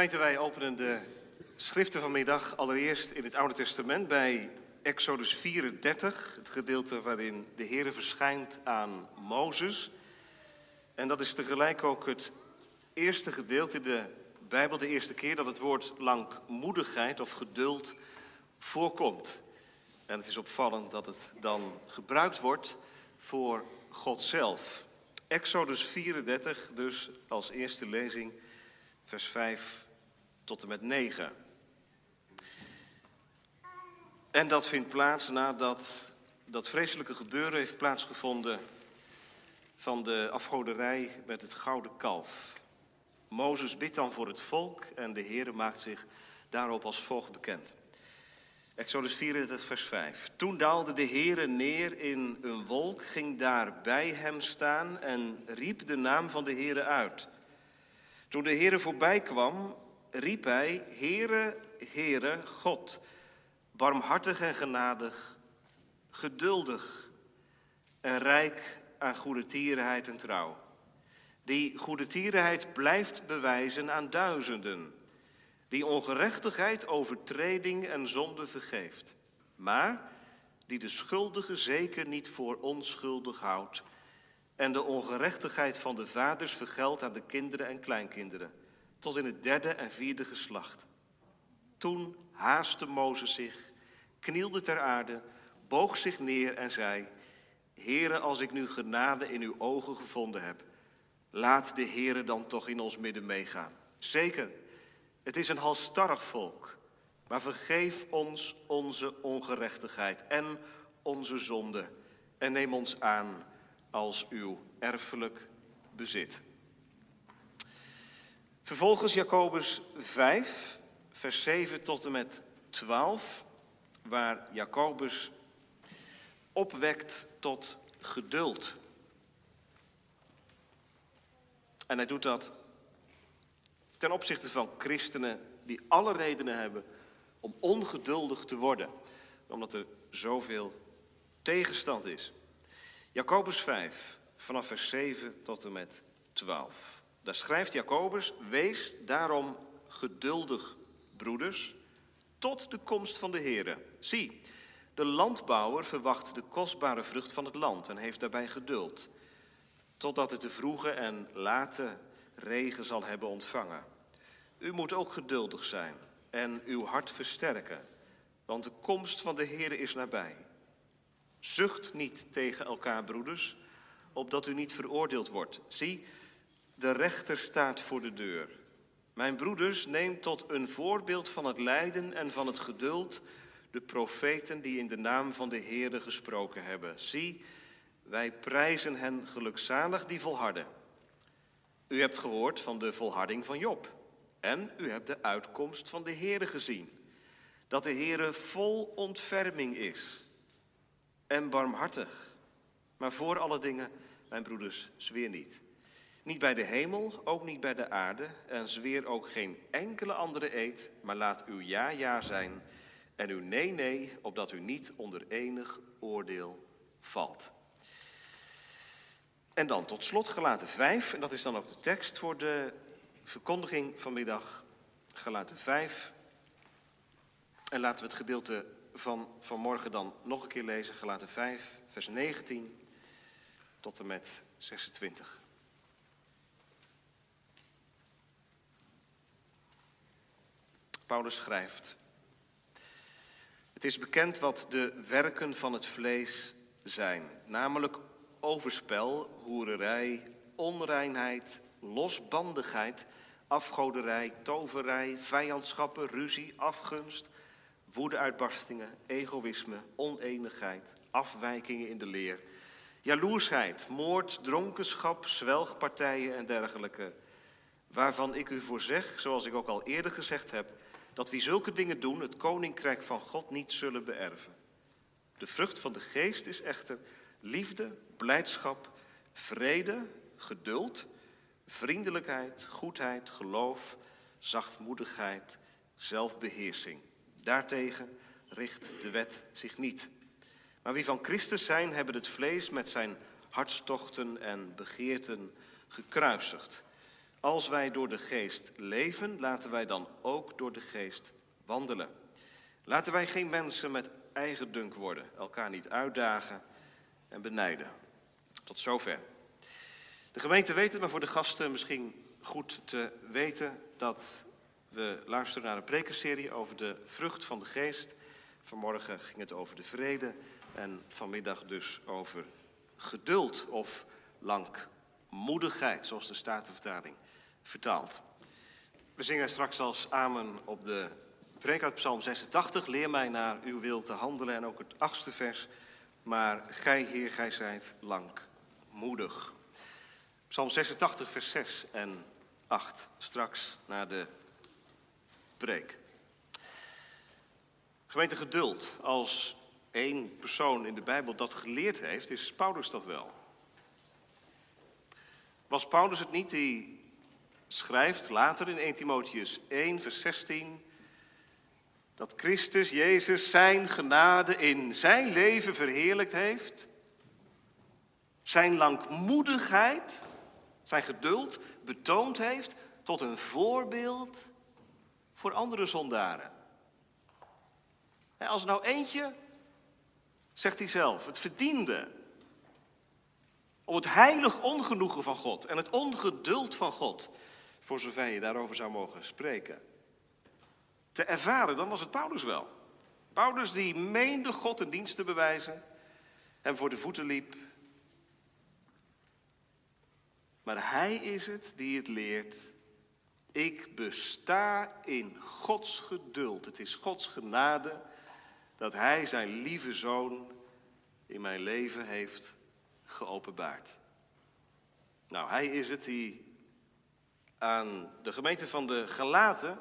Wij openen de schriften vanmiddag allereerst in het Oude Testament bij Exodus 34, het gedeelte waarin de Heer verschijnt aan Mozes. En dat is tegelijk ook het eerste gedeelte in de Bijbel, de eerste keer dat het woord langmoedigheid of geduld voorkomt. En het is opvallend dat het dan gebruikt wordt voor God zelf. Exodus 34, dus als eerste lezing, vers 5 tot en met 9. En dat vindt plaats nadat dat vreselijke gebeuren heeft plaatsgevonden van de afgoderij met het gouden kalf. Mozes bidt dan voor het volk en de Heer maakt zich daarop als volgt bekend. Exodus 34, vers 5. Toen daalde de Heere neer in een wolk, ging daar bij hem staan en riep de naam van de Heere uit. Toen de Heere voorbij kwam, riep hij, Heere, Heere, God, barmhartig en genadig, geduldig en rijk aan goede tierenheid en trouw. Die goede tierenheid blijft bewijzen aan duizenden die ongerechtigheid, overtreding en zonde vergeeft, maar die de schuldige zeker niet voor onschuldig houdt en de ongerechtigheid van de vaders vergeldt aan de kinderen en kleinkinderen, tot in het derde en vierde geslacht. Toen haastte Mozes zich, knielde ter aarde, boog zich neer en zei, Heere, als ik nu genade in uw ogen gevonden heb, laat de Heere dan toch in ons midden meegaan. Zeker, het is een halstarrig volk, maar vergeef ons onze ongerechtigheid en onze zonde en neem ons aan als uw erfelijk bezit. Vervolgens Jacobus 5, vers 7 tot en met 12, waar Jacobus opwekt tot geduld. En hij doet dat ten opzichte van christenen die alle redenen hebben om ongeduldig te worden, omdat er zoveel tegenstand is. Jacobus 5, vanaf vers 7 tot en met 12. Daar schrijft Jacobus: Wees daarom geduldig, broeders, tot de komst van de Heer. Zie, de landbouwer verwacht de kostbare vrucht van het land en heeft daarbij geduld, totdat het de vroege en late regen zal hebben ontvangen. U moet ook geduldig zijn en uw hart versterken, want de komst van de Heer is nabij. Zucht niet tegen elkaar, broeders, opdat u niet veroordeeld wordt. Zie, de rechter staat voor de deur. Mijn broeders, neem tot een voorbeeld van het lijden en van het geduld de profeten die in de naam van de Heere gesproken hebben. Zie, wij prijzen hen gelukzalig die volharden. U hebt gehoord van de volharding van Job. En u hebt de uitkomst van de Heere gezien. Dat de Heere vol ontferming is en barmhartig. Maar voor alle dingen, mijn broeders, zweer niet. Niet bij de hemel, ook niet bij de aarde. En zweer ook geen enkele andere eed, maar laat uw ja ja zijn en uw nee nee, opdat u niet onder enig oordeel valt. En dan tot slot gelaten 5, en dat is dan ook de tekst voor de verkondiging vanmiddag, gelaten 5. En laten we het gedeelte van vanmorgen dan nog een keer lezen, gelaten 5, vers 19 tot en met 26. Paulus schrijft: Het is bekend wat de werken van het vlees zijn, namelijk overspel, hoererij, onreinheid, losbandigheid, afgoderij, toverij, vijandschappen, ruzie, afgunst, woedeuitbarstingen, egoïsme, oneenigheid, afwijkingen in de leer, jaloersheid, moord, dronkenschap, zwelgpartijen en dergelijke. Waarvan ik u voor zeg, zoals ik ook al eerder gezegd heb, dat wie zulke dingen doen, het koninkrijk van God niet zullen beërven. De vrucht van de geest is echter liefde, blijdschap, vrede, geduld vriendelijkheid, goedheid, geloof, zachtmoedigheid, zelfbeheersing. Daartegen richt de wet zich niet. Maar wie van Christus zijn, hebben het vlees met zijn hartstochten en begeerten gekruisigd. Als wij door de geest leven, laten wij dan ook door de geest wandelen. Laten wij geen mensen met eigen dunk worden, elkaar niet uitdagen en benijden. Tot zover. De gemeente weet het, maar voor de gasten misschien goed te weten dat we luisteren naar een prekenserie over de vrucht van de geest. Vanmorgen ging het over de vrede en vanmiddag dus over geduld of langmoedigheid, zoals de Statenvertaling vertaalt. We zingen straks als amen op de preek uit Psalm 86. Leer mij naar uw wil te handelen en ook het achtste vers. Maar gij, Heer, gij zijt langmoedig. Psalm 86, vers 6 en 8. Straks naar de preek. Gemeente geduld. Als één persoon in de Bijbel dat geleerd heeft, is Paulus dat wel. Was Paulus het niet die schrijft later in 1 Timotheus 1, vers 16, dat Christus Jezus zijn genade in zijn leven verheerlijkt heeft, zijn langmoedigheid, zijn geduld betoond heeft tot een voorbeeld voor andere zondaren. Als nou eentje, zegt hij zelf, het verdiende om het heilig ongenoegen van God en het ongeduld van God, voor zover je daarover zou mogen spreken, te ervaren, dan was het Paulus wel. Paulus die meende God een dienst te bewijzen, hem voor de voeten liep. Maar hij is het die het leert. Ik besta in Gods geduld. Het is Gods genade dat hij zijn lieve zoon in mijn leven heeft geopenbaard. Nou, hij is het die aan de gemeente van de Galaten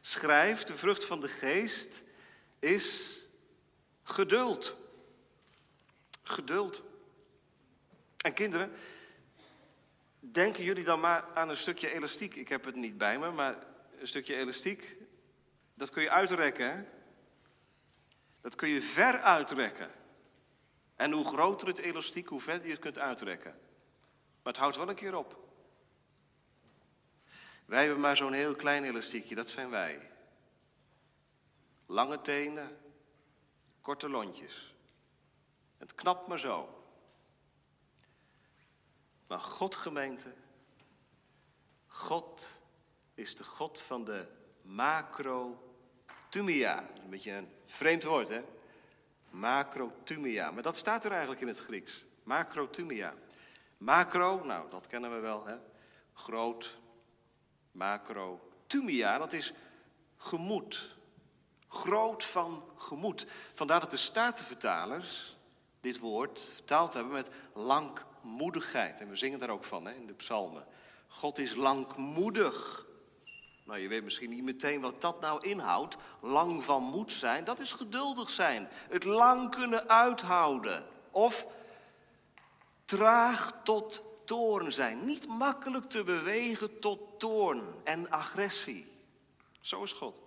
schrijft, de vrucht van de geest is geduld. Geduld. En kinderen, denken jullie dan maar aan een stukje elastiek. Ik heb het niet bij me, maar een stukje elastiek, dat kun je uitrekken. Dat kun je ver uitrekken. En hoe groter het elastiek, hoe verder je het kunt uitrekken. Maar het houdt wel een keer op. Wij hebben maar zo'n heel klein elastiekje, dat zijn wij. Lange tenen, korte lontjes. Het knapt maar zo. Maar God gemeente, God is de God van de macrotumia. Een beetje een vreemd woord hè. Macrotumia, maar dat staat er eigenlijk in het Grieks. Macrotumia. Macro, nou dat kennen we wel hè. Groot, macro. Tumia, dat is gemoed. Groot van gemoed. Vandaar dat de Statenvertalers dit woord vertaald hebben met langmoedigheid. En we zingen daar ook van hè, in de psalmen. God is langmoedig. Nou, je weet misschien niet meteen wat dat nou inhoudt. Lang van moed zijn, dat is geduldig zijn. Het lang kunnen uithouden. Of traag tot toorn zijn. Niet makkelijk te bewegen tot toorn en agressie. Zo is God.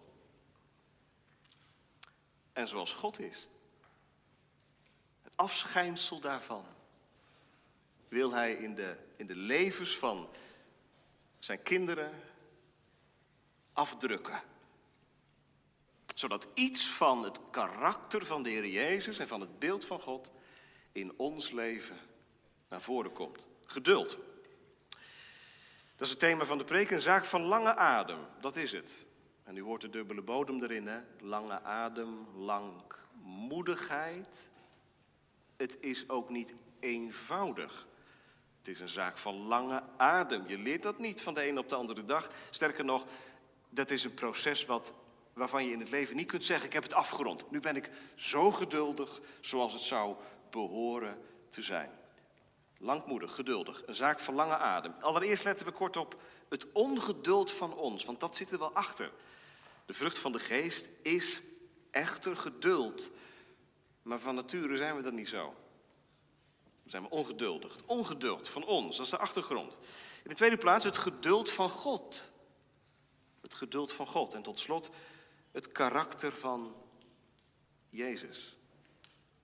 En zoals God is, het afschijnsel daarvan, wil Hij in de, in de levens van zijn kinderen afdrukken. Zodat iets van het karakter van de Heer Jezus en van het beeld van God in ons leven naar voren komt. Geduld. Dat is het thema van de preek, een zaak van lange adem. Dat is het. En u hoort de dubbele bodem erin, hè? Lange adem, langmoedigheid. Het is ook niet eenvoudig. Het is een zaak van lange adem. Je leert dat niet van de een op de andere dag. Sterker nog, dat is een proces wat, waarvan je in het leven niet kunt zeggen: Ik heb het afgerond. Nu ben ik zo geduldig zoals het zou behoren te zijn. Langmoedig, geduldig, een zaak van lange adem. Allereerst letten we kort op het ongeduld van ons, want dat zit er wel achter. De vrucht van de geest is echter geduld. Maar van nature zijn we dat niet zo. Dan zijn we ongeduldig. Ongeduld van ons, dat is de achtergrond. In de tweede plaats het geduld van God. Het geduld van God. En tot slot het karakter van Jezus.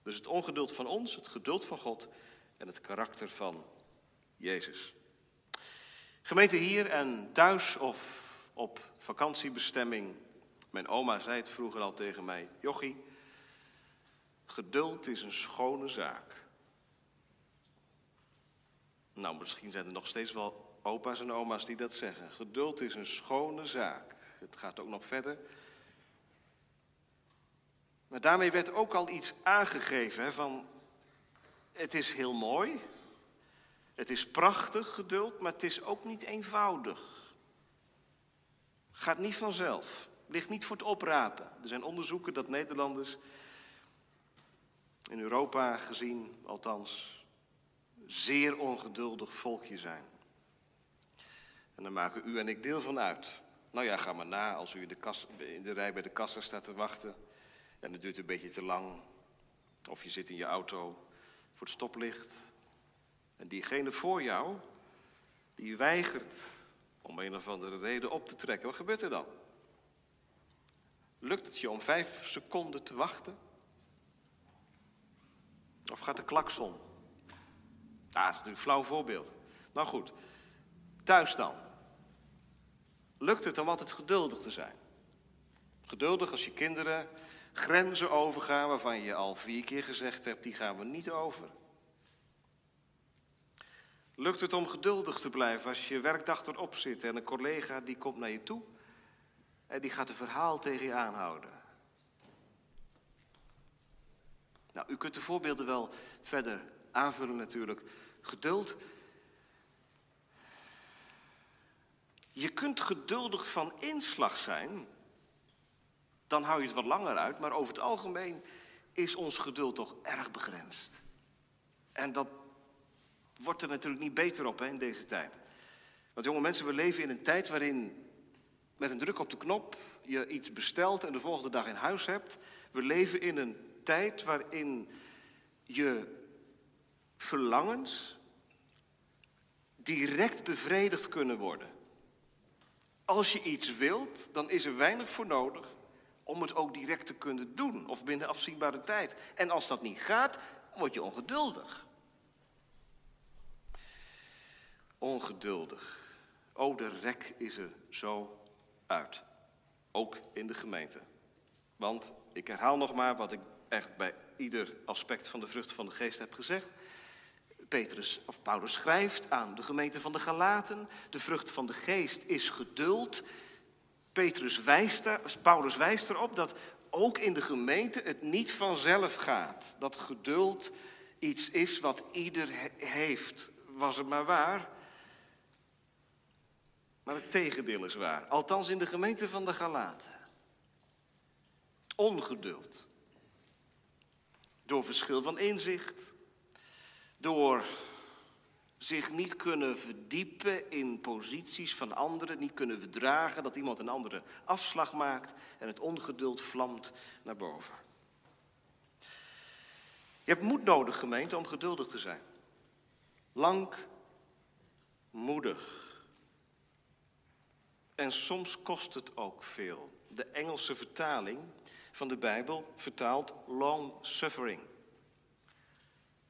Dus het ongeduld van ons, het geduld van God en het karakter van Jezus. Gemeente hier en thuis of op vakantiebestemming. Mijn oma zei het vroeger al tegen mij. Jochie, geduld is een schone zaak. Nou, misschien zijn er nog steeds wel opa's en oma's die dat zeggen. Geduld is een schone zaak. Het gaat ook nog verder. Maar daarmee werd ook al iets aangegeven hè, van het is heel mooi, het is prachtig geduld, maar het is ook niet eenvoudig. Gaat niet vanzelf, ligt niet voor het oprapen. Er zijn onderzoeken dat Nederlanders in Europa gezien, althans, zeer ongeduldig volkje zijn. En daar maken u en ik deel van uit. Nou ja, ga maar na als u in de, in de rij bij de kassa staat te wachten en het duurt een beetje te lang. Of je zit in je auto voor het stoplicht. En diegene voor jou, die weigert om een of andere reden op te trekken. Wat gebeurt er dan? Lukt het je om vijf seconden te wachten? Of gaat de klakson? Ah, dat is een flauw voorbeeld. Nou goed, thuis dan. Lukt het om altijd geduldig te zijn? Geduldig als je kinderen grenzen overgaan waarvan je al vier keer gezegd hebt, die gaan we niet over. Lukt het om geduldig te blijven als je werkdag erop zit en een collega die komt naar je toe en die gaat een verhaal tegen je aanhouden? Nou, u kunt de voorbeelden wel verder aanvullen natuurlijk. Geduld. Je kunt geduldig van inslag zijn, dan hou je het wat langer uit, maar over het algemeen is ons geduld toch erg begrensd. En dat wordt er natuurlijk niet beter op hè, in deze tijd. Want jonge mensen, we leven in een tijd waarin met een druk op de knop je iets bestelt en de volgende dag in huis hebt. We leven in een tijd waarin je verlangens direct bevredigd kunnen worden. Als je iets wilt, dan is er weinig voor nodig om het ook direct te kunnen doen of binnen afzienbare tijd. En als dat niet gaat, word je ongeduldig. Ongeduldig. Oh, de rek is er zo uit. Ook in de gemeente. Want ik herhaal nog maar wat ik echt bij ieder aspect van de vrucht van de geest heb gezegd. Petrus of Paulus schrijft aan de gemeente van de Galaten: de vrucht van de geest is geduld, Petrus wijst er, Paulus wijst erop dat ook in de gemeente het niet vanzelf gaat. Dat geduld iets is wat ieder heeft. Was het maar waar? Maar het tegendeel is waar. Althans in de gemeente van de Galaten. Ongeduld. Door verschil van inzicht. Door zich niet kunnen verdiepen in posities van anderen, niet kunnen verdragen dat iemand een andere afslag maakt en het ongeduld vlamt naar boven. Je hebt moed nodig, gemeente, om geduldig te zijn. Lang, moedig. En soms kost het ook veel. De Engelse vertaling van de Bijbel vertaalt long suffering.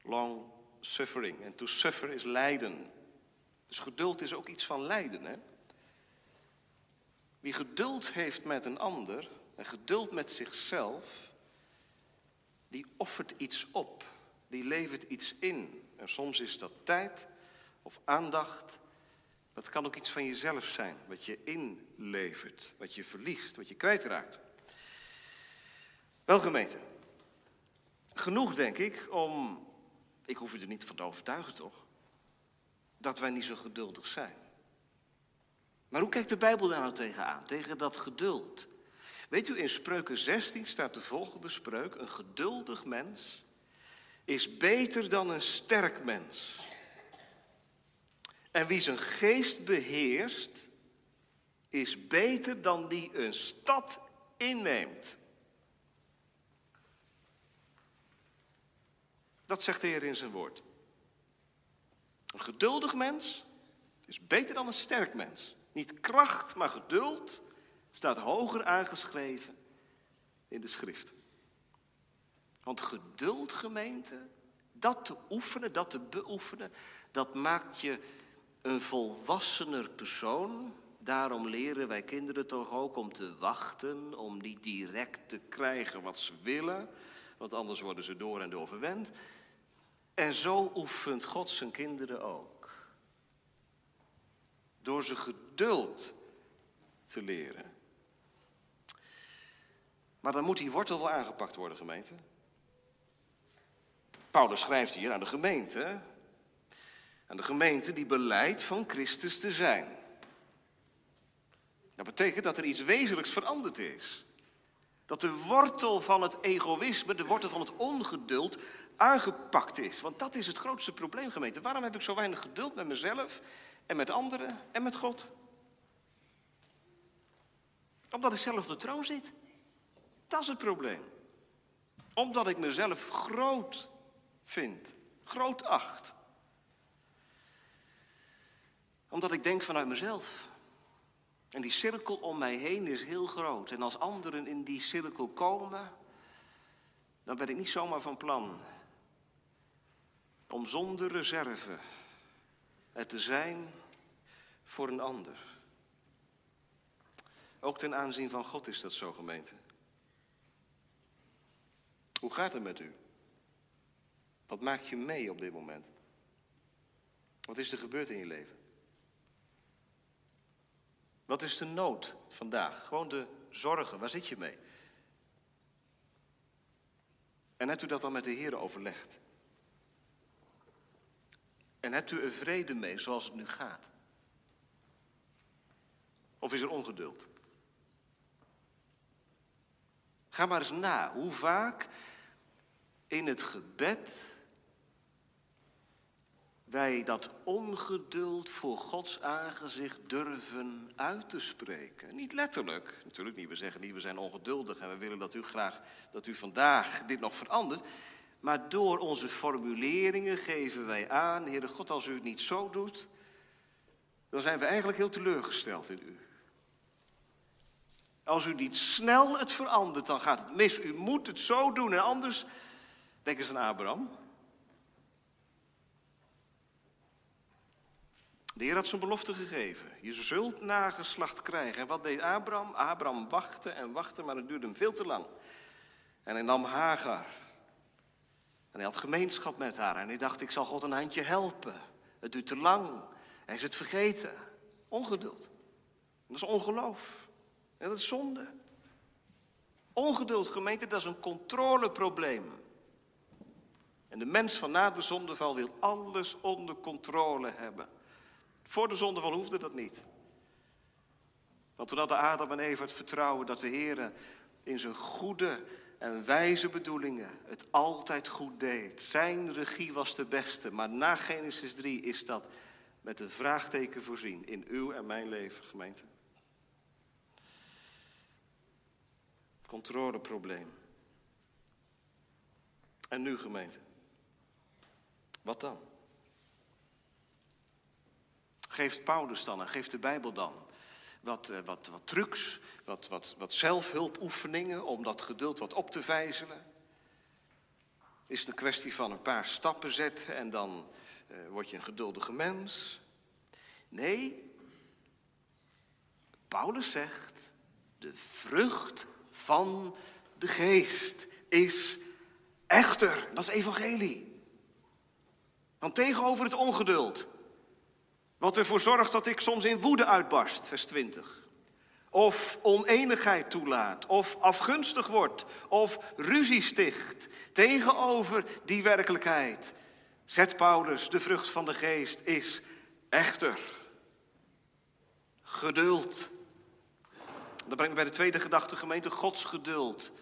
Long suffering. En to suffer is lijden. Dus geduld is ook iets van lijden. Hè? Wie geduld heeft met een ander en geduld met zichzelf, die offert iets op. Die levert iets in. En soms is dat tijd of aandacht. Het kan ook iets van jezelf zijn, wat je inlevert, wat je verliest, wat je kwijtraakt. Wel gemeente, genoeg denk ik om ik hoef u er niet van te overtuigen, toch? Dat wij niet zo geduldig zijn. Maar hoe kijkt de Bijbel daar nou tegenaan? Tegen dat geduld. Weet u, in Spreuken 16 staat de volgende spreuk: Een geduldig mens is beter dan een sterk mens. En wie zijn geest beheerst, is beter dan die een stad inneemt. Dat zegt de Heer in zijn woord. Een geduldig mens is beter dan een sterk mens. Niet kracht, maar geduld staat hoger aangeschreven in de schrift. Want geduld, gemeente, dat te oefenen, dat te beoefenen, dat maakt je een volwassener persoon. Daarom leren wij kinderen toch ook om te wachten, om niet direct te krijgen wat ze willen, want anders worden ze door en door verwend. En zo oefent God zijn kinderen ook. Door ze geduld te leren. Maar dan moet die wortel wel aangepakt worden, gemeente. Paulus schrijft hier aan de gemeente. Aan de gemeente die beleidt van Christus te zijn. Dat betekent dat er iets wezenlijks veranderd is. Dat de wortel van het egoïsme, de wortel van het ongeduld, aangepakt is. Want dat is het grootste probleem, gemeente. Waarom heb ik zo weinig geduld met mezelf en met anderen en met God? Omdat ik zelf op de troon zit. Dat is het probleem. Omdat ik mezelf groot vind, groot acht. Omdat ik denk vanuit mezelf. En die cirkel om mij heen is heel groot. En als anderen in die cirkel komen, dan ben ik niet zomaar van plan om zonder reserve er te zijn voor een ander. Ook ten aanzien van God is dat zo, gemeente. Hoe gaat het met u? Wat maak je mee op dit moment? Wat is er gebeurd in je leven? Wat is de nood vandaag? Gewoon de zorgen, waar zit je mee? En hebt u dat dan met de Heer overlegd? En hebt u er vrede mee zoals het nu gaat? Of is er ongeduld? Ga maar eens na hoe vaak in het gebed wij dat ongeduld voor Gods aangezicht durven uit te spreken. Niet letterlijk, natuurlijk niet. We zeggen niet, we zijn ongeduldig en we willen dat u graag, dat u vandaag dit nog verandert. Maar door onze formuleringen geven wij aan, Heere God, als u het niet zo doet, dan zijn we eigenlijk heel teleurgesteld in u. Als u niet snel het verandert, dan gaat het mis. U moet het zo doen en anders, denk eens aan Abraham. De Heer had zijn belofte gegeven. Je zult nageslacht krijgen. En wat deed Abraham? Abraham wachtte en wachtte, maar het duurde hem veel te lang. En hij nam Hagar. En hij had gemeenschap met haar. En hij dacht, ik zal God een handje helpen. Het duurt te lang. Hij is het vergeten. Ongeduld. Dat is ongeloof. En dat is zonde. Ongeduld, gemeente, dat is een controleprobleem. En de mens van na de zondeval wil alles onder controle hebben. Voor de zondeval hoefde dat niet. Want toen hadden Adam en Eva het vertrouwen dat de Heer in zijn goede en wijze bedoelingen het altijd goed deed. Zijn regie was de beste, maar na Genesis 3 is dat met een vraagteken voorzien in uw en mijn leven, gemeente. Controleprobleem. En nu, gemeente. Wat dan? Geeft Paulus dan en geeft de Bijbel dan wat, uh, wat, wat trucs, wat, wat, wat zelfhulpoefeningen om dat geduld wat op te vijzelen? Is het een kwestie van een paar stappen zetten en dan uh, word je een geduldige mens? Nee, Paulus zegt, de vrucht van de geest is echter. Dat is evangelie. Want tegenover het ongeduld wat ervoor zorgt dat ik soms in woede uitbarst, vers 20. Of oneenigheid toelaat, of afgunstig wordt, of ruzie sticht tegenover die werkelijkheid. Zet Paulus, de vrucht van de geest is echter geduld. Dat brengt me bij de tweede gedachte, gemeente, Gods geduld.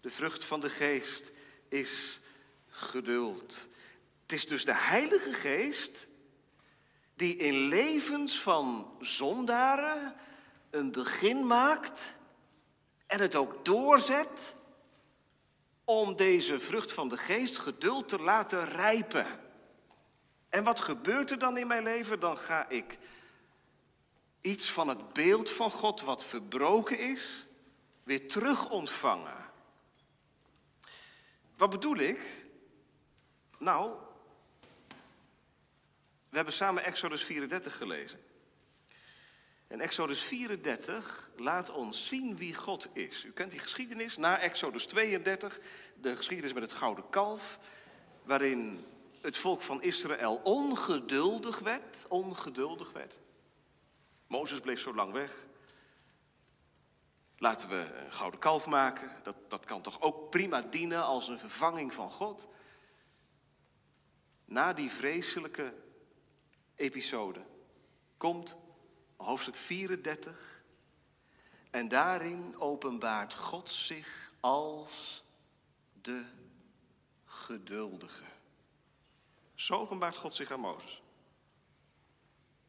De vrucht van de geest is geduld. Het is dus de Heilige Geest die in levens van zondaren een begin maakt en het ook doorzet om deze vrucht van de geest geduld te laten rijpen. En wat gebeurt er dan in mijn leven? Dan ga ik iets van het beeld van God wat verbroken is, weer terug ontvangen. Wat bedoel ik? Nou, We hebben samen Exodus 34 gelezen. En Exodus 34 laat ons zien wie God is. U kent die geschiedenis na Exodus 32, de geschiedenis met het gouden kalf, waarin het volk van Israël ongeduldig werd, ongeduldig werd. Mozes bleef zo lang weg. Laten we een gouden kalf maken. Dat, dat kan toch ook prima dienen als een vervanging van God. Na die vreselijke episode komt hoofdstuk 34. En daarin openbaart God zich als de geduldige. Zo openbaart God zich aan Mozes.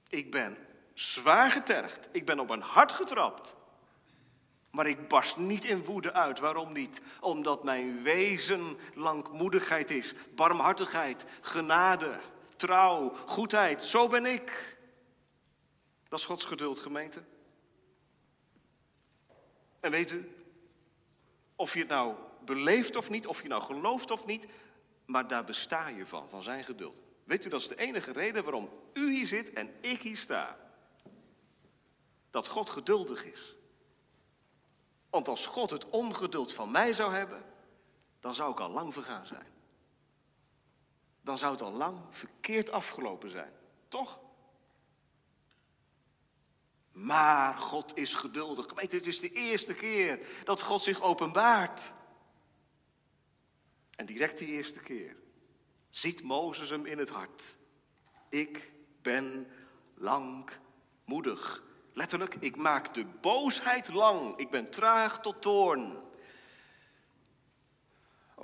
Ik ben zwaar getergd. Ik ben op een hart getrapt. Maar ik barst niet in woede uit. Waarom niet? Omdat mijn wezen langmoedigheid is, barmhartigheid, genade, trouw, goedheid. Zo ben ik. Dat is Gods geduld, gemeente. En weet u, of je het nou beleeft of niet, of je nou gelooft of niet, maar daar besta je van, van zijn geduld. Weet u, dat is de enige reden waarom u hier zit en ik hier sta. Dat God geduldig is. Want als God het ongeduld van mij zou hebben, dan zou ik al lang vergaan zijn. Dan zou het al lang verkeerd afgelopen zijn. Toch? Maar God is geduldig. Gemeente, het is de eerste keer dat God zich openbaart. En direct die eerste keer ziet Mozes hem in het hart. Ik ben langmoedig. Letterlijk, ik maak de boosheid lang. Ik ben traag tot toorn.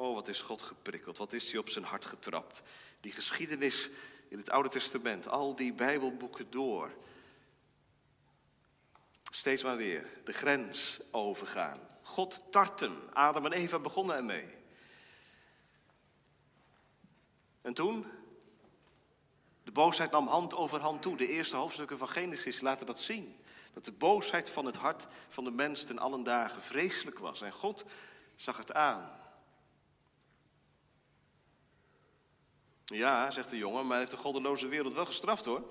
Oh, wat is God geprikkeld. Wat is hij op zijn hart getrapt. Die geschiedenis in het Oude Testament, al die Bijbelboeken door. Steeds maar weer de grens overgaan. God tarten. Adam en Eva begonnen ermee. En toen? De boosheid nam hand over hand toe. De eerste hoofdstukken van Genesis laten dat zien. Dat de boosheid van het hart van de mens ten allen dagen vreselijk was. En God zag het aan. Ja, zegt de jongen, maar heeft de goddeloze wereld wel gestraft hoor.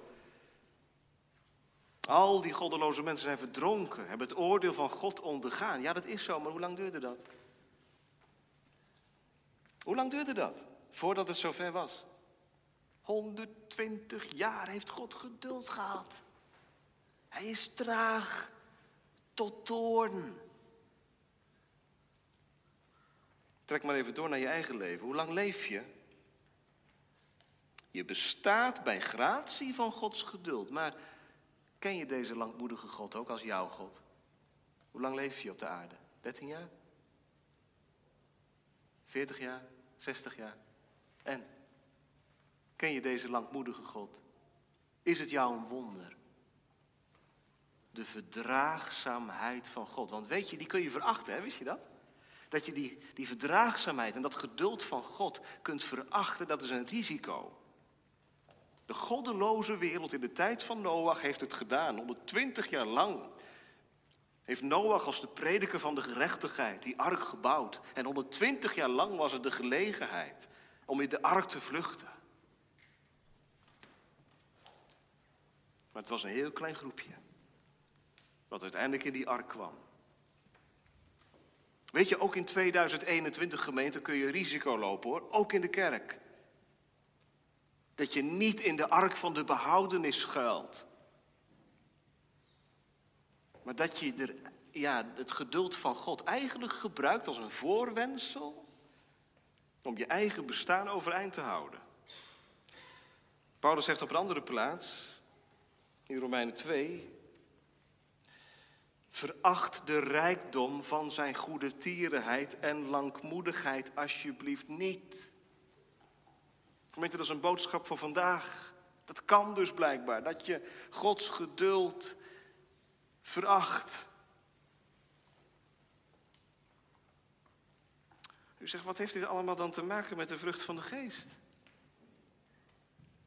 Al die goddeloze mensen zijn verdronken, hebben het oordeel van God ondergaan. Ja, dat is zo, maar hoe lang duurde dat? Hoe lang duurde dat voordat het zover was? 120 jaar heeft God geduld gehad. Hij is traag tot toorn. Trek maar even door naar je eigen leven. Hoe lang leef je? Je bestaat bij gratie van Gods geduld. Maar ken je deze langmoedige God ook als jouw God? Hoe lang leef je op de aarde? 13 jaar? 40 jaar? 60 jaar? En? Ken je deze langmoedige God? Is het jou een wonder? De verdraagzaamheid van God. Want weet je, die kun je verachten, hè? wist je dat? Dat je die, die verdraagzaamheid en dat geduld van God kunt verachten, dat is een risico. De goddeloze wereld in de tijd van Noach heeft het gedaan. 120 jaar lang heeft Noach als de prediker van de gerechtigheid die ark gebouwd. En 120 jaar lang was er de gelegenheid om in de ark te vluchten. Maar het was een heel klein groepje. Wat uiteindelijk in die ark kwam. Weet je, ook in 2021 gemeente kun je risico lopen hoor. Ook in de kerk. Dat je niet in de ark van de behoudenis schuilt. Maar dat je er, ja, het geduld van God eigenlijk gebruikt als een voorwendsel om je eigen bestaan overeind te houden. Paulus zegt op een andere plaats, in Romeinen 2, veracht de rijkdom van zijn goede tierenheid en langmoedigheid alsjeblieft niet. Gemeente, dat is een boodschap voor vandaag. Dat kan dus blijkbaar, dat je Gods geduld veracht. U zegt, wat heeft dit allemaal dan te maken met de vrucht van de geest?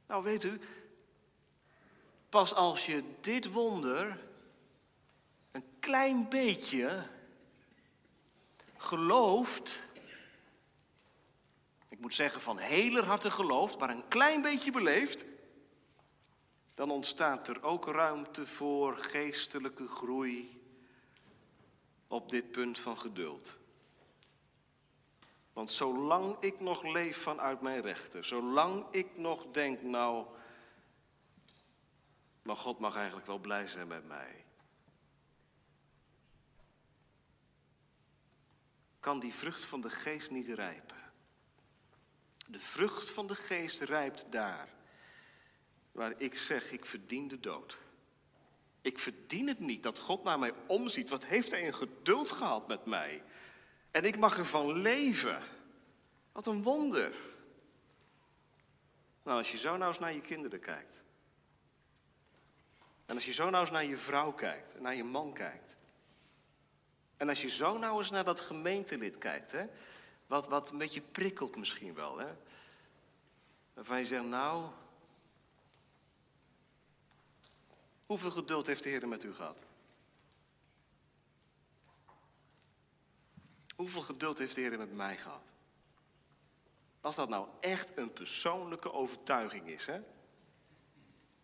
Nou, weet u, pas als je dit wonder een klein beetje gelooft, moet zeggen van heler harte gelooft, maar een klein beetje beleeft, dan ontstaat er ook ruimte voor geestelijke groei op dit punt van geduld. Want zolang ik nog leef vanuit mijn rechten, zolang ik nog denk, nou, maar God mag eigenlijk wel blij zijn met mij. Kan die vrucht van de geest niet rijpen? De vrucht van de geest rijpt daar waar ik zeg, ik verdien de dood. Ik verdien het niet dat God naar mij omziet. Wat heeft hij een geduld gehad met mij? En ik mag ervan leven. Wat een wonder. Nou, als je zo nou eens naar je kinderen kijkt. En als je zo nou eens naar je vrouw kijkt. En naar je man kijkt. En als je zo nou eens naar dat gemeentelid kijkt. Hè, wat, wat een beetje prikkelt misschien wel. Hè, waarvan je zegt, nou. Hoeveel geduld heeft de Heer met u gehad? Hoeveel geduld heeft de Heer met mij gehad? Als dat nou echt een persoonlijke overtuiging is, hè?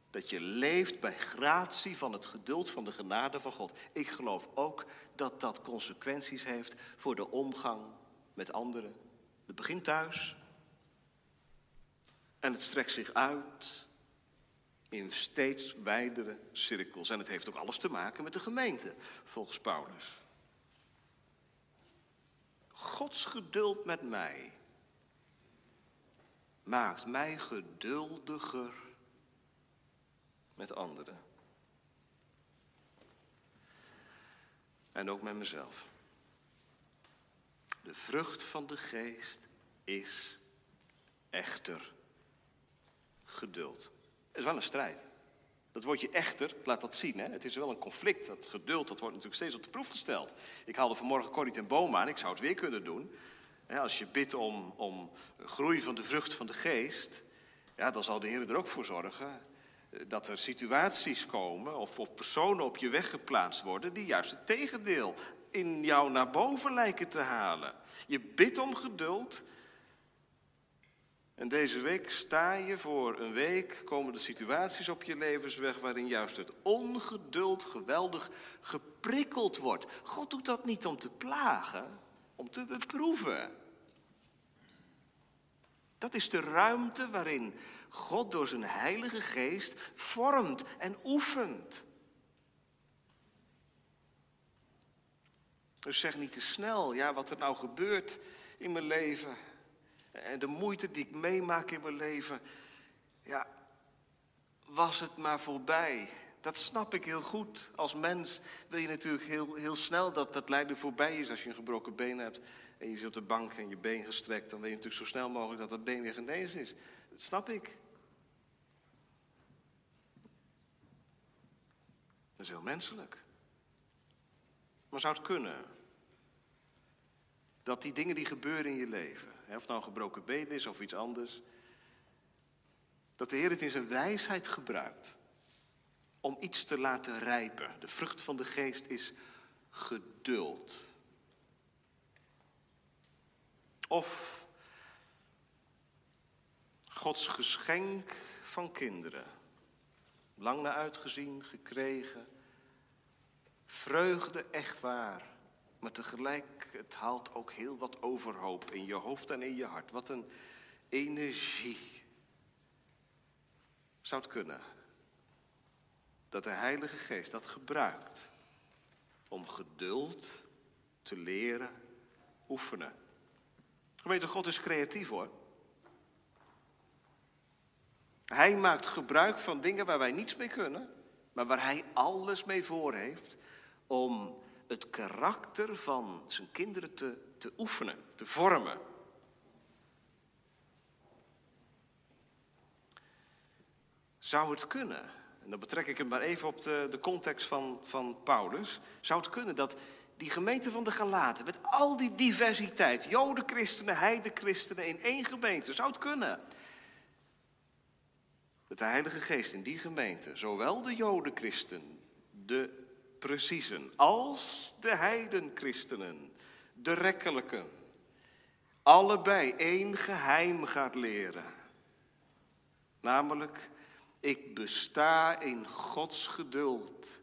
Dat je leeft bij gratie van het geduld van de genade van God. Ik geloof ook dat dat consequenties heeft voor de omgang met anderen. Het begint thuis. En het strekt zich uit in steeds wijdere cirkels. En het heeft ook alles te maken met de gemeente, volgens Paulus. Gods geduld met mij maakt mij geduldiger met anderen. En ook met mezelf. De vrucht van de geest is echter geduld. Het is wel een strijd. Dat woordje echter laat dat zien. Hè? Het is wel een conflict. Dat geduld dat wordt natuurlijk steeds op de proef gesteld. Ik haalde vanmorgen Corrie ten Boom aan. Ik zou het weer kunnen doen. Als je bidt om, om groei van de vrucht van de geest, ja, dan zal de Heer er ook voor zorgen dat er situaties komen of, of personen op je weg geplaatst worden die juist het tegendeel in jou naar boven lijken te halen. Je bidt om geduld. En deze week sta je voor een week, komen de situaties op je levensweg waarin juist het ongeduld geweldig geprikkeld wordt. God doet dat niet om te plagen, om te beproeven. Dat is de ruimte waarin God door zijn Heilige Geest vormt en oefent. Dus zeg niet te snel, ja, wat er nou gebeurt in mijn leven en de moeite die ik meemaak in mijn leven, ja, was het maar voorbij. Dat snap ik heel goed. Als mens wil je natuurlijk heel, heel snel dat dat lijden voorbij is als je een gebroken been hebt en je zit op de bank en je been gestrekt, dan wil je natuurlijk zo snel mogelijk dat dat been weer genezen is. Dat snap ik. Dat is heel menselijk. Maar zou het kunnen dat die dingen die gebeuren in je leven, of nou een gebroken been is of iets anders, dat de Heer het in zijn wijsheid gebruikt om iets te laten rijpen. De vrucht van de geest is geduld. Of Gods geschenk van kinderen. Lang naar uitgezien, gekregen. Vreugde echt waar. Maar tegelijk, het haalt ook heel wat overhoop in je hoofd en in je hart. Wat een energie. Zou het kunnen dat de Heilige Geest dat gebruikt om geduld te leren oefenen? Gemeente, God is creatief hoor. Hij maakt gebruik van dingen waar wij niets mee kunnen, maar waar hij alles mee voor heeft om het karakter van zijn kinderen te, te oefenen, te vormen. Zou het kunnen, en dan betrek ik hem maar even op de, de context van, van Paulus, zou het kunnen dat die gemeente van de Galaten, met al die diversiteit, Joden, christenen, heide christenen in één gemeente, zou het kunnen. Dat de Heilige Geest in die gemeente, zowel de Joden, christen, de preciezen, als de heidenchristenen, de rekkelijken, allebei één geheim gaat leren. Namelijk Ik besta in Gods geduld.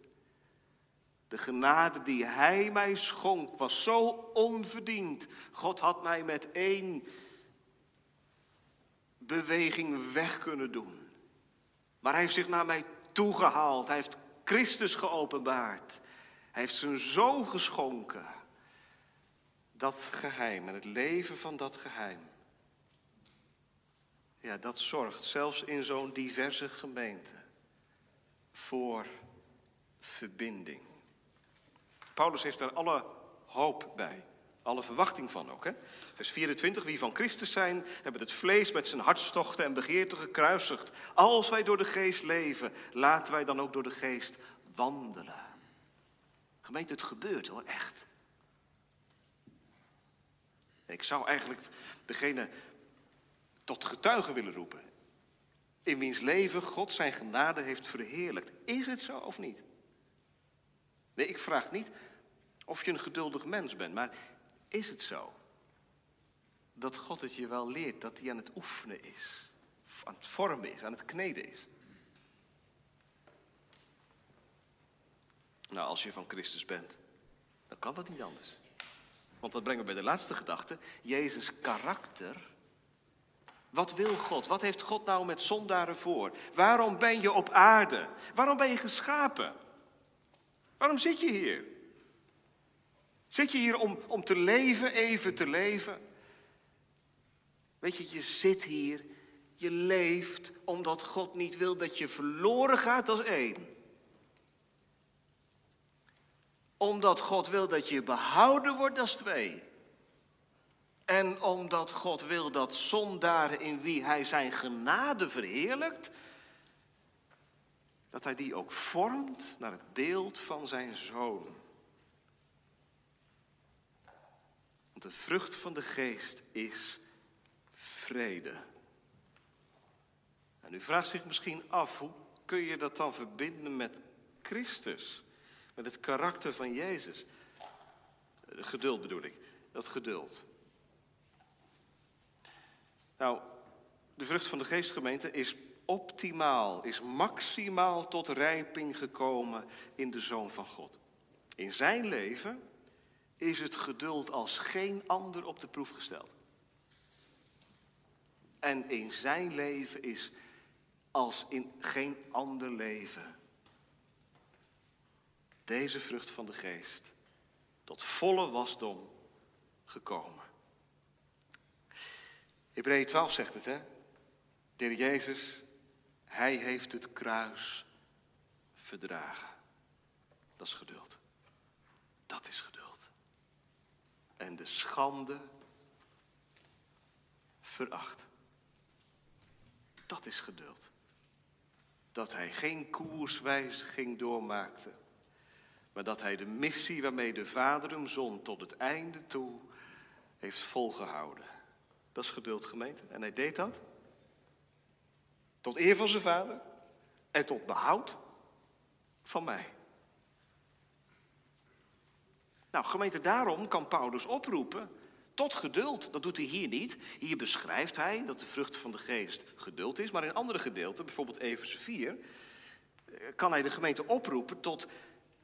De genade die Hij mij schonk was zo onverdiend. God had mij met één beweging weg kunnen doen. Maar Hij heeft zich naar mij toegehaald. Hij heeft Christus geopenbaard. Hij heeft zijn zoon geschonken. Dat geheim en het leven van dat geheim. Ja, dat zorgt zelfs in zo'n diverse gemeente voor verbinding. Paulus heeft daar alle hoop bij. Alle verwachting van ook. Hè? Vers 24, wie van Christus zijn, hebben het vlees met zijn hartstochten en begeerten gekruisigd. Als wij door de geest leven, laten wij dan ook door de geest wandelen. Gemeente, het gebeurt hoor, echt. Ik zou eigenlijk degene tot getuige willen roepen. In wiens leven God zijn genade heeft verheerlijkt. Is het zo of niet? Nee, ik vraag niet of je een geduldig mens bent, maar is het zo dat God het je wel leert, dat hij aan het oefenen is, aan het vormen is, aan het kneden is? Nou, als je van Christus bent, dan kan dat niet anders. Want dat brengen we bij de laatste gedachte. Jezus' karakter. Wat wil God? Wat heeft God nou met zondaren voor? Waarom ben je op aarde? Waarom ben je geschapen? Waarom zit je hier? Zit je hier om, om te leven, even te leven? Weet je, je zit hier, je leeft omdat God niet wil dat je verloren gaat als één. Omdat God wil dat je behouden wordt als twee. En omdat God wil dat zondaren in wie Hij zijn genade verheerlijkt, dat Hij die ook vormt naar het beeld van zijn Zoon. Want de vrucht van de geest is vrede. En u vraagt zich misschien af, hoe kun je dat dan verbinden met Christus? Met het karakter van Jezus. Geduld bedoel ik, dat geduld. Nou, de vrucht van de geestgemeente is optimaal, is maximaal tot rijping gekomen in de Zoon van God. In zijn leven is het geduld als geen ander op de proef gesteld. En in zijn leven is als in geen ander leven deze vrucht van de geest tot volle wasdom gekomen. Hebreeën 12 zegt het, hè? De heer Jezus, hij heeft het kruis verdragen. Dat is geduld. Dat is geduld. En de schande veracht. Dat is geduld. Dat hij geen koerswijziging doormaakte, maar dat hij de missie waarmee de Vader hem zond tot het einde toe heeft volgehouden. Dat is geduld gemeente. En hij deed dat. Tot eer van zijn vader. En tot behoud van mij. Nou, gemeente, daarom kan Paulus oproepen tot geduld. Dat doet hij hier niet. Hier beschrijft hij dat de vrucht van de geest geduld is. Maar in andere gedeelten, bijvoorbeeld Efeze 4, kan hij de gemeente oproepen tot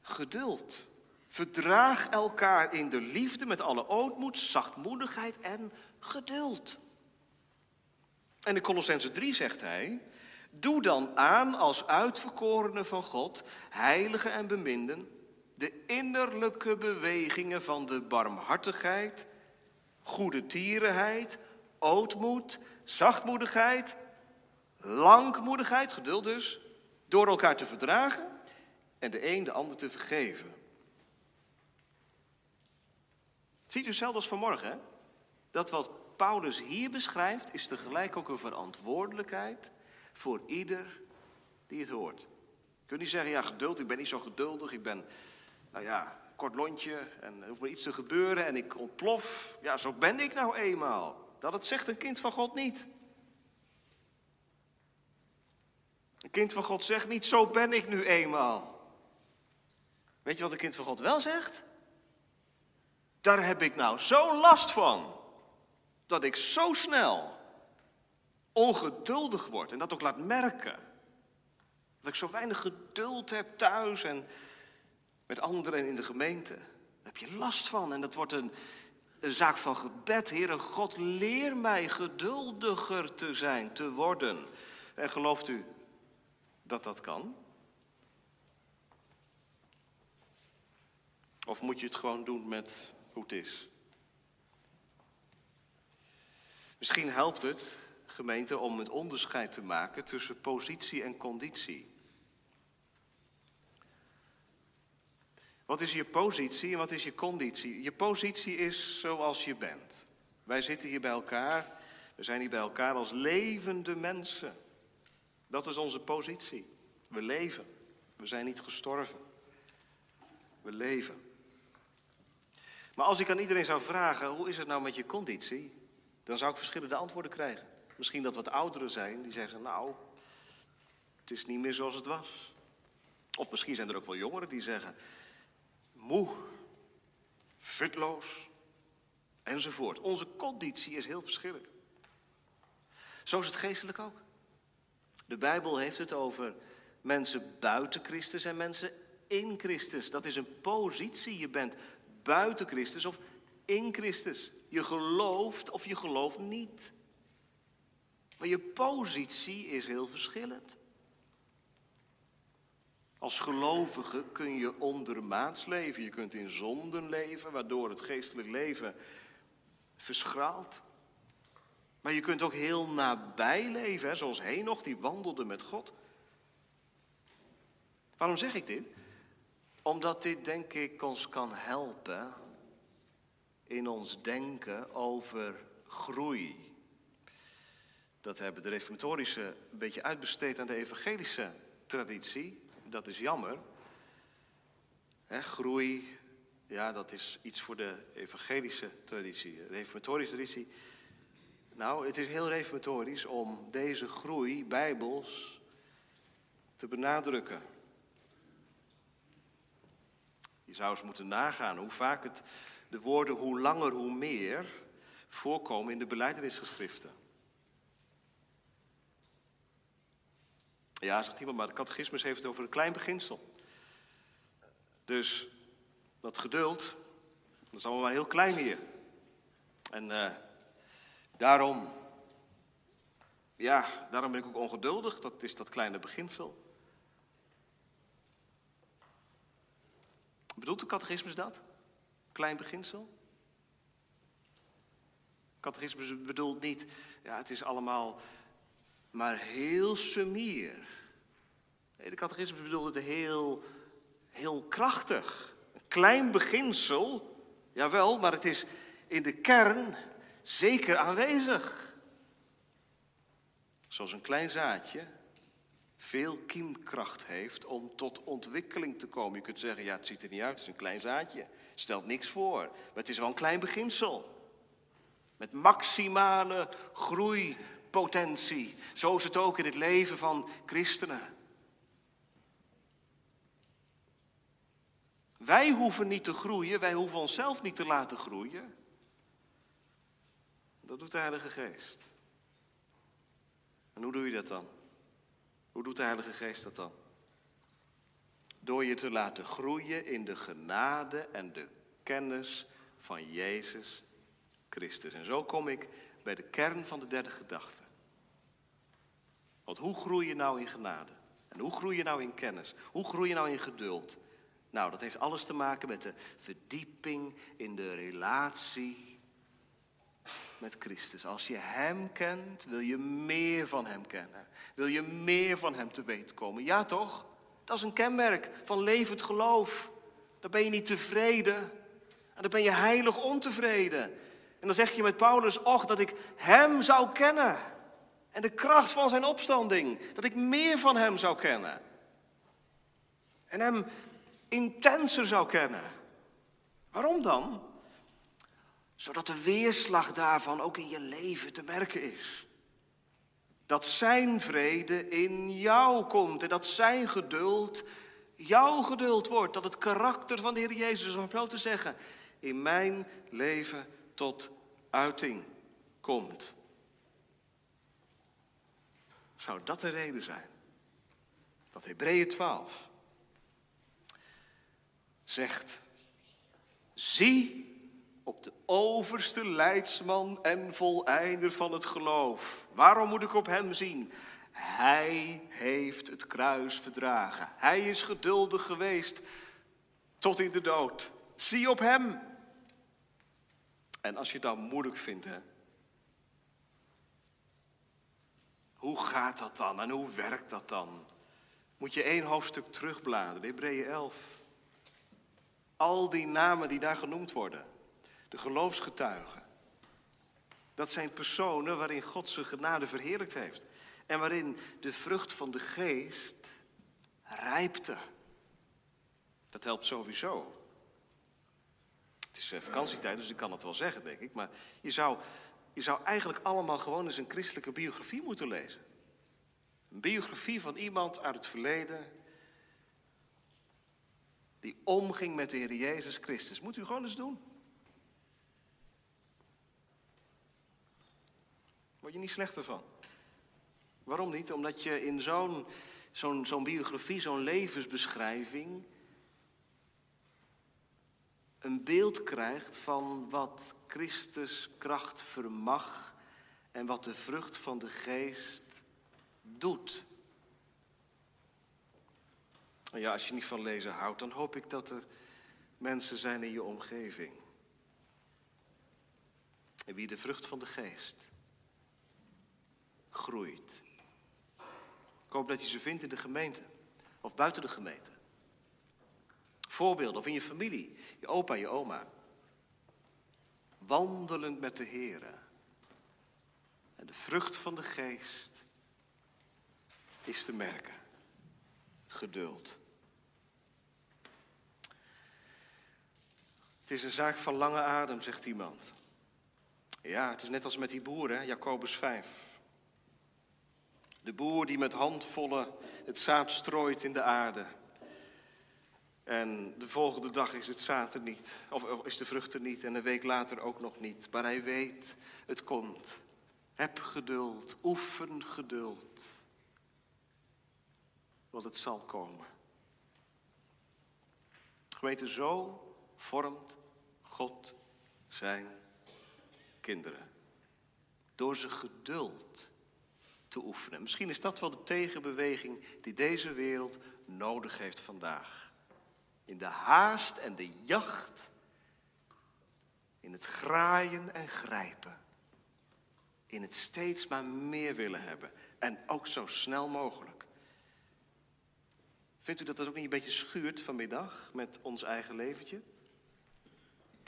geduld. Verdraag elkaar in de liefde met alle ootmoed, zachtmoedigheid en geduld. En in Colossense 3 zegt hij, doe dan aan als uitverkorene van God, heilige en beminden, de innerlijke bewegingen van de barmhartigheid, goede tierenheid, ootmoed, zachtmoedigheid, langmoedigheid, geduld dus, door elkaar te verdragen en de een de ander te vergeven. Ziet u hetzelfde als vanmorgen? Dat wat Paulus hier beschrijft, is tegelijk ook een verantwoordelijkheid voor ieder die het hoort. Je kunt niet zeggen, ja, geduld, ik ben niet zo geduldig, ik ben, nou ja, kort lontje en er hoeft maar iets te gebeuren en ik ontplof. Ja, zo ben ik nou eenmaal. Dat het zegt een kind van God niet. Een kind van God zegt niet, zo ben ik nu eenmaal. Weet je wat een kind van God wel zegt? Daar heb ik nou zo last van. Dat ik zo snel ongeduldig word en dat ook laat merken. Dat ik zo weinig geduld heb thuis en met anderen in de gemeente. Daar heb je last van en dat wordt een, zaak van gebed. Heere God, leer mij geduldiger te zijn, te worden. En gelooft u dat dat kan? Of moet je het gewoon doen met hoe het is? Misschien helpt het, gemeente, om het onderscheid te maken tussen positie en conditie. Wat is je positie en wat is je conditie? Je positie is zoals je bent. Wij zitten hier bij elkaar, we zijn hier bij elkaar als levende mensen. Dat is onze positie. We leven. We zijn niet gestorven. We leven. Maar als ik aan iedereen zou vragen, hoe is het nou met je conditie? Dan zou ik verschillende antwoorden krijgen. Misschien dat wat ouderen zijn, die zeggen, nou, het is niet meer zoals het was. Of misschien zijn er ook wel jongeren die zeggen, moe, futloos, enzovoort. Onze conditie is heel verschillend. Zo is het geestelijk ook. De Bijbel heeft het over mensen buiten Christus en mensen in Christus. Dat is een positie. Je bent buiten Christus of in Christus. Je gelooft of je gelooft niet. Maar je positie is heel verschillend. Als gelovige kun je ondermaats leven. Je kunt in zonden leven, waardoor het geestelijk leven verschraalt. Maar je kunt ook heel nabij leven, hè, zoals Henoch, die wandelde met God. Waarom zeg ik dit? Omdat dit, denk ik, ons kan helpen in ons denken over groei. Dat hebben de reformatorische een beetje uitbesteed aan de evangelische traditie. Dat is jammer. groei, ja, dat is iets voor de evangelische traditie. De reformatorische traditie. Nou, het is heel reformatorisch om deze groei bijbels te benadrukken. Je zou eens moeten nagaan hoe vaak het, de woorden hoe langer hoe meer voorkomen in de beleidenisgeschriften. Ja, zegt iemand, maar de catechismus heeft het over een klein beginsel. Dus dat geduld, dat is allemaal maar heel klein hier. En uh, daarom, ja, daarom ben ik ook ongeduldig. Dat is dat kleine beginsel. Bedoelt de catechismus dat? Klein beginsel? Catechismus bedoelt niet, ja, het is allemaal maar heel sumier. De catechismus bedoelt het heel, heel krachtig. Een klein beginsel, jawel, maar het is in de kern zeker aanwezig. Zoals een klein zaadje veel kiemkracht heeft om tot ontwikkeling te komen. Je kunt zeggen, ja, het ziet er niet uit, het is een klein zaadje. Stelt niks voor, maar het is wel een klein beginsel. Met maximale groeipotentie. Zo is het ook in het leven van christenen. Wij hoeven niet te groeien, wij hoeven onszelf niet te laten groeien. Dat doet de Heilige Geest. En hoe doe je dat dan? Hoe doet de Heilige Geest dat dan? Door je te laten groeien in de genade en de kennis van Jezus Christus. En zo kom ik bij de kern van de derde gedachte. Want hoe groei je nou in genade? En hoe groei je nou in kennis? Hoe groei je nou in geduld? Nou, dat heeft alles te maken met de verdieping in de relatie met Christus. Als je Hem kent, wil je meer van Hem kennen. Wil je meer van Hem te weten komen. Ja toch? Dat is een kenmerk van levend geloof. Dan ben je niet tevreden. En dan ben je heilig ontevreden. En dan zeg je met Paulus, och, dat ik Hem zou kennen. En de kracht van zijn opstanding. Dat ik meer van Hem zou kennen. En Hem intenser zou kennen. Waarom dan? Zodat de weerslag daarvan ook in je leven te merken is. Dat Zijn vrede in jou komt en dat Zijn geduld jouw geduld wordt. Dat het karakter van de Heer Jezus, om zo te zeggen, in mijn leven tot uiting komt. Zou dat de reden zijn? Dat Hebreeën 12 zegt, zie op de overste leidsman en voleinder van het geloof. Waarom moet ik op hem zien? Hij heeft het kruis verdragen. Hij is geduldig geweest tot in de dood. Zie op hem. En als je het dan moeilijk vindt, hè, hoe gaat dat dan en hoe werkt dat dan? Moet je één hoofdstuk terugbladeren, Hebreeën 11. Al die namen die daar genoemd worden, de geloofsgetuigen. Dat zijn personen waarin God zijn genade verheerlijkt heeft. En waarin de vrucht van de geest rijpte. Dat helpt sowieso. Het is eh, vakantietijd, dus ik kan het wel zeggen, denk ik. Maar je zou, je zou eigenlijk allemaal gewoon eens een christelijke biografie moeten lezen. Een biografie van iemand uit het verleden. Die omging met de Heer Jezus Christus. Moet u gewoon eens doen. Word je niet slechter van. Waarom niet? Omdat je in zo'n zo'n zo'n biografie, zo'n levensbeschrijving. een beeld krijgt van wat Christus kracht vermag. en wat de vrucht van de geest doet. En ja, als je niet van lezen houdt, dan hoop ik dat er mensen zijn in je omgeving. En wie de vrucht van de geest groeit. Ik hoop dat je ze vindt in de gemeente of buiten de gemeente. Voorbeelden of in je familie, je opa, je oma. Wandelend met de Heer. En de vrucht van de geest is te merken. Geduld. Het is een zaak van lange adem, zegt iemand. Ja, het is net als met die boer, hè? Jacobus 5. De boer die met handvollen het zaad strooit in de aarde. En de volgende dag is het zaad er niet, of is de vrucht er niet, en een week later ook nog niet. Maar hij weet, het komt. Heb geduld, oefen geduld. Want het zal komen. Gemeente, zo vormt God zijn kinderen. Door ze geduld te oefenen. Misschien is dat wel de tegenbeweging die deze wereld nodig heeft vandaag. In de haast en de jacht, in het graaien en grijpen, in het steeds maar meer willen hebben en ook zo snel mogelijk. Vindt u dat dat ook niet een beetje schuurt vanmiddag met ons eigen leventje?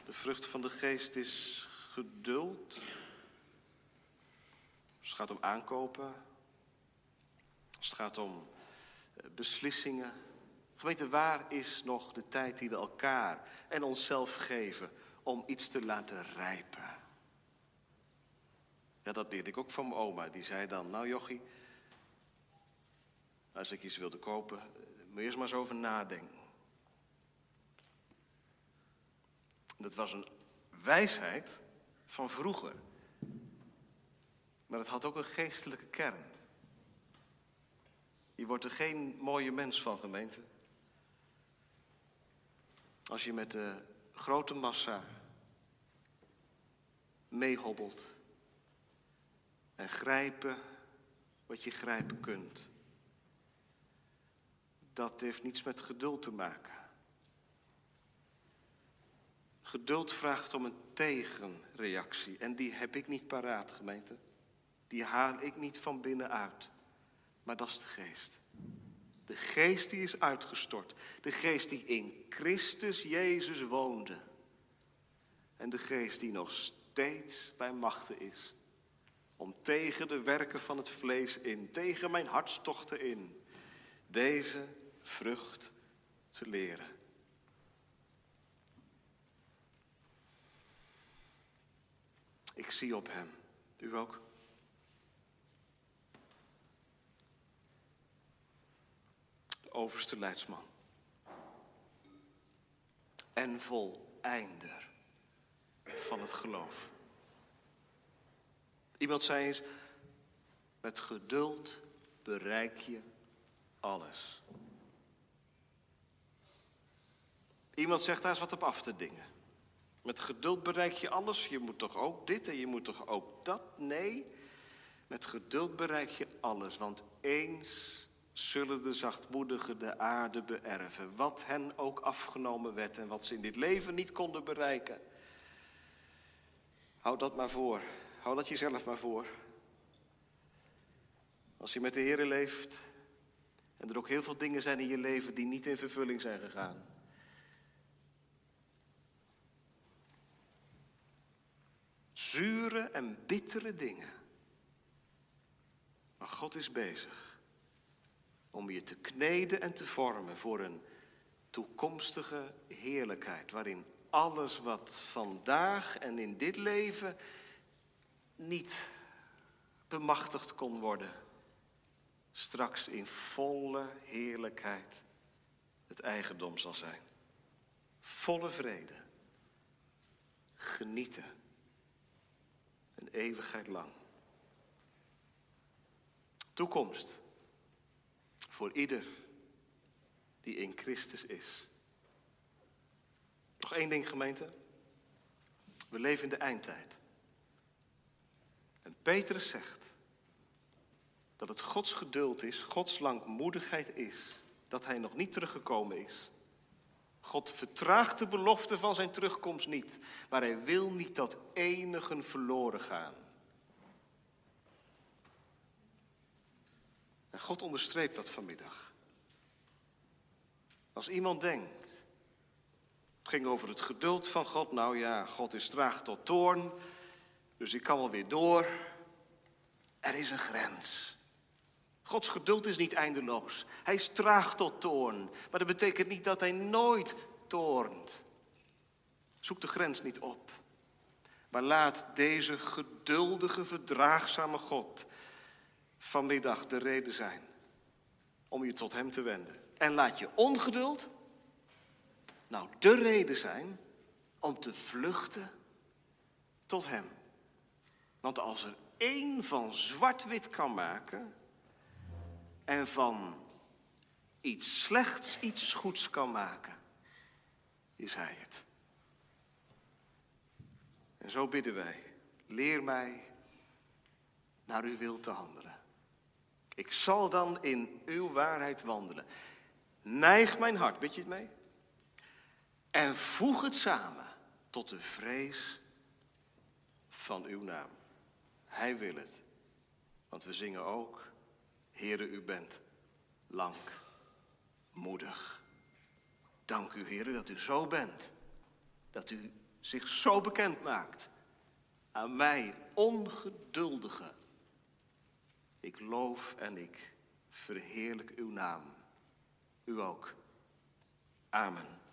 De vrucht van de geest is geduld, als het gaat om aankopen. Als het gaat om eh, beslissingen. Gemeente, waar is nog de tijd die we elkaar en onszelf geven om iets te laten rijpen? Ja, dat leerde ik ook van mijn oma. Die zei dan, nou jochie, als ik iets wilde kopen, eh, moet je eerst maar eens over nadenken. Dat was een wijsheid van vroeger. Maar het had ook een geestelijke kern. Je wordt er geen mooie mens van, gemeente. Als je met de grote massa meehobbelt en grijpen wat je grijpen kunt. Dat heeft niets met geduld te maken. Geduld vraagt om een tegenreactie en die heb ik niet paraat, gemeente die haal ik niet van binnenuit. Maar dat is de geest. De geest die is uitgestort. De geest die in Christus Jezus woonde. En de geest die nog steeds bij machten is. Om tegen de werken van het vlees in, tegen mijn hartstochten in, deze vrucht te leren. Ik zie op hem. U ook? overste leidsman. En voleinder van het geloof. Iemand zei eens, met geduld bereik je alles. Iemand zegt daar is wat op af te dingen. Met geduld bereik je alles. Je moet toch ook dit en je moet toch ook dat? Nee, met geduld bereik je alles. Want eens zullen de zachtmoedigen de aarde beërven. Wat hen ook afgenomen werd en wat ze in dit leven niet konden bereiken. Houd dat maar voor. Hou dat jezelf maar voor. Als je met de Heer leeft en er ook heel veel dingen zijn in je leven die niet in vervulling zijn gegaan. Zure en bittere dingen. Maar God is bezig om je te kneden en te vormen voor een toekomstige heerlijkheid, waarin alles wat vandaag en in dit leven niet bemachtigd kon worden, straks in volle heerlijkheid het eigendom zal zijn. Volle vrede. Genieten. Eeuwigheid lang. Toekomst. Voor ieder die in Christus is. Nog één ding, gemeente. We leven in de eindtijd. En Petrus zegt dat het Gods geduld is, Gods langmoedigheid is, dat hij nog niet teruggekomen is. God vertraagt de belofte van zijn terugkomst niet, maar hij wil niet dat enigen verloren gaan. En God onderstreept dat vanmiddag. Als iemand denkt, het ging over het geduld van God, nou ja, God is traag tot toorn, dus ik kan wel weer door. Er is een grens. Gods geduld is niet eindeloos. Hij is traag tot toorn, maar dat betekent niet dat hij nooit toornt. Zoek de grens niet op. Maar laat deze geduldige, verdraagzame God vanmiddag de reden zijn om je tot Hem te wenden. En laat je ongeduld nou de reden zijn om te vluchten tot Hem. Want als er één van zwart-wit kan maken en van iets slechts iets goeds kan maken, is Hij het. En zo bidden wij, leer mij naar uw wil te handelen. Ik zal dan in uw waarheid wandelen. Neig mijn hart, bid je het mee? En voeg het samen tot de vrees van uw naam. Hij wil het. Want we zingen ook, Heere, u bent lang, moedig. Dank u, Heere, dat u zo bent. Dat u zich zo bekend maakt aan mij, ongeduldige ik loof en ik verheerlijk uw naam. U ook. Amen.